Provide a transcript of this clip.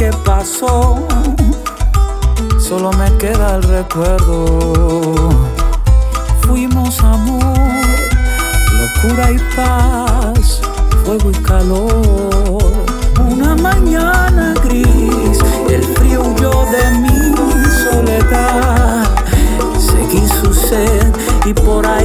que pasó, solo me queda el recuerdo. Fuimos amor, locura y paz, fuego y calor. Una mañana gris, el frío huyó de mi soledad. Seguí su sed y por ahí.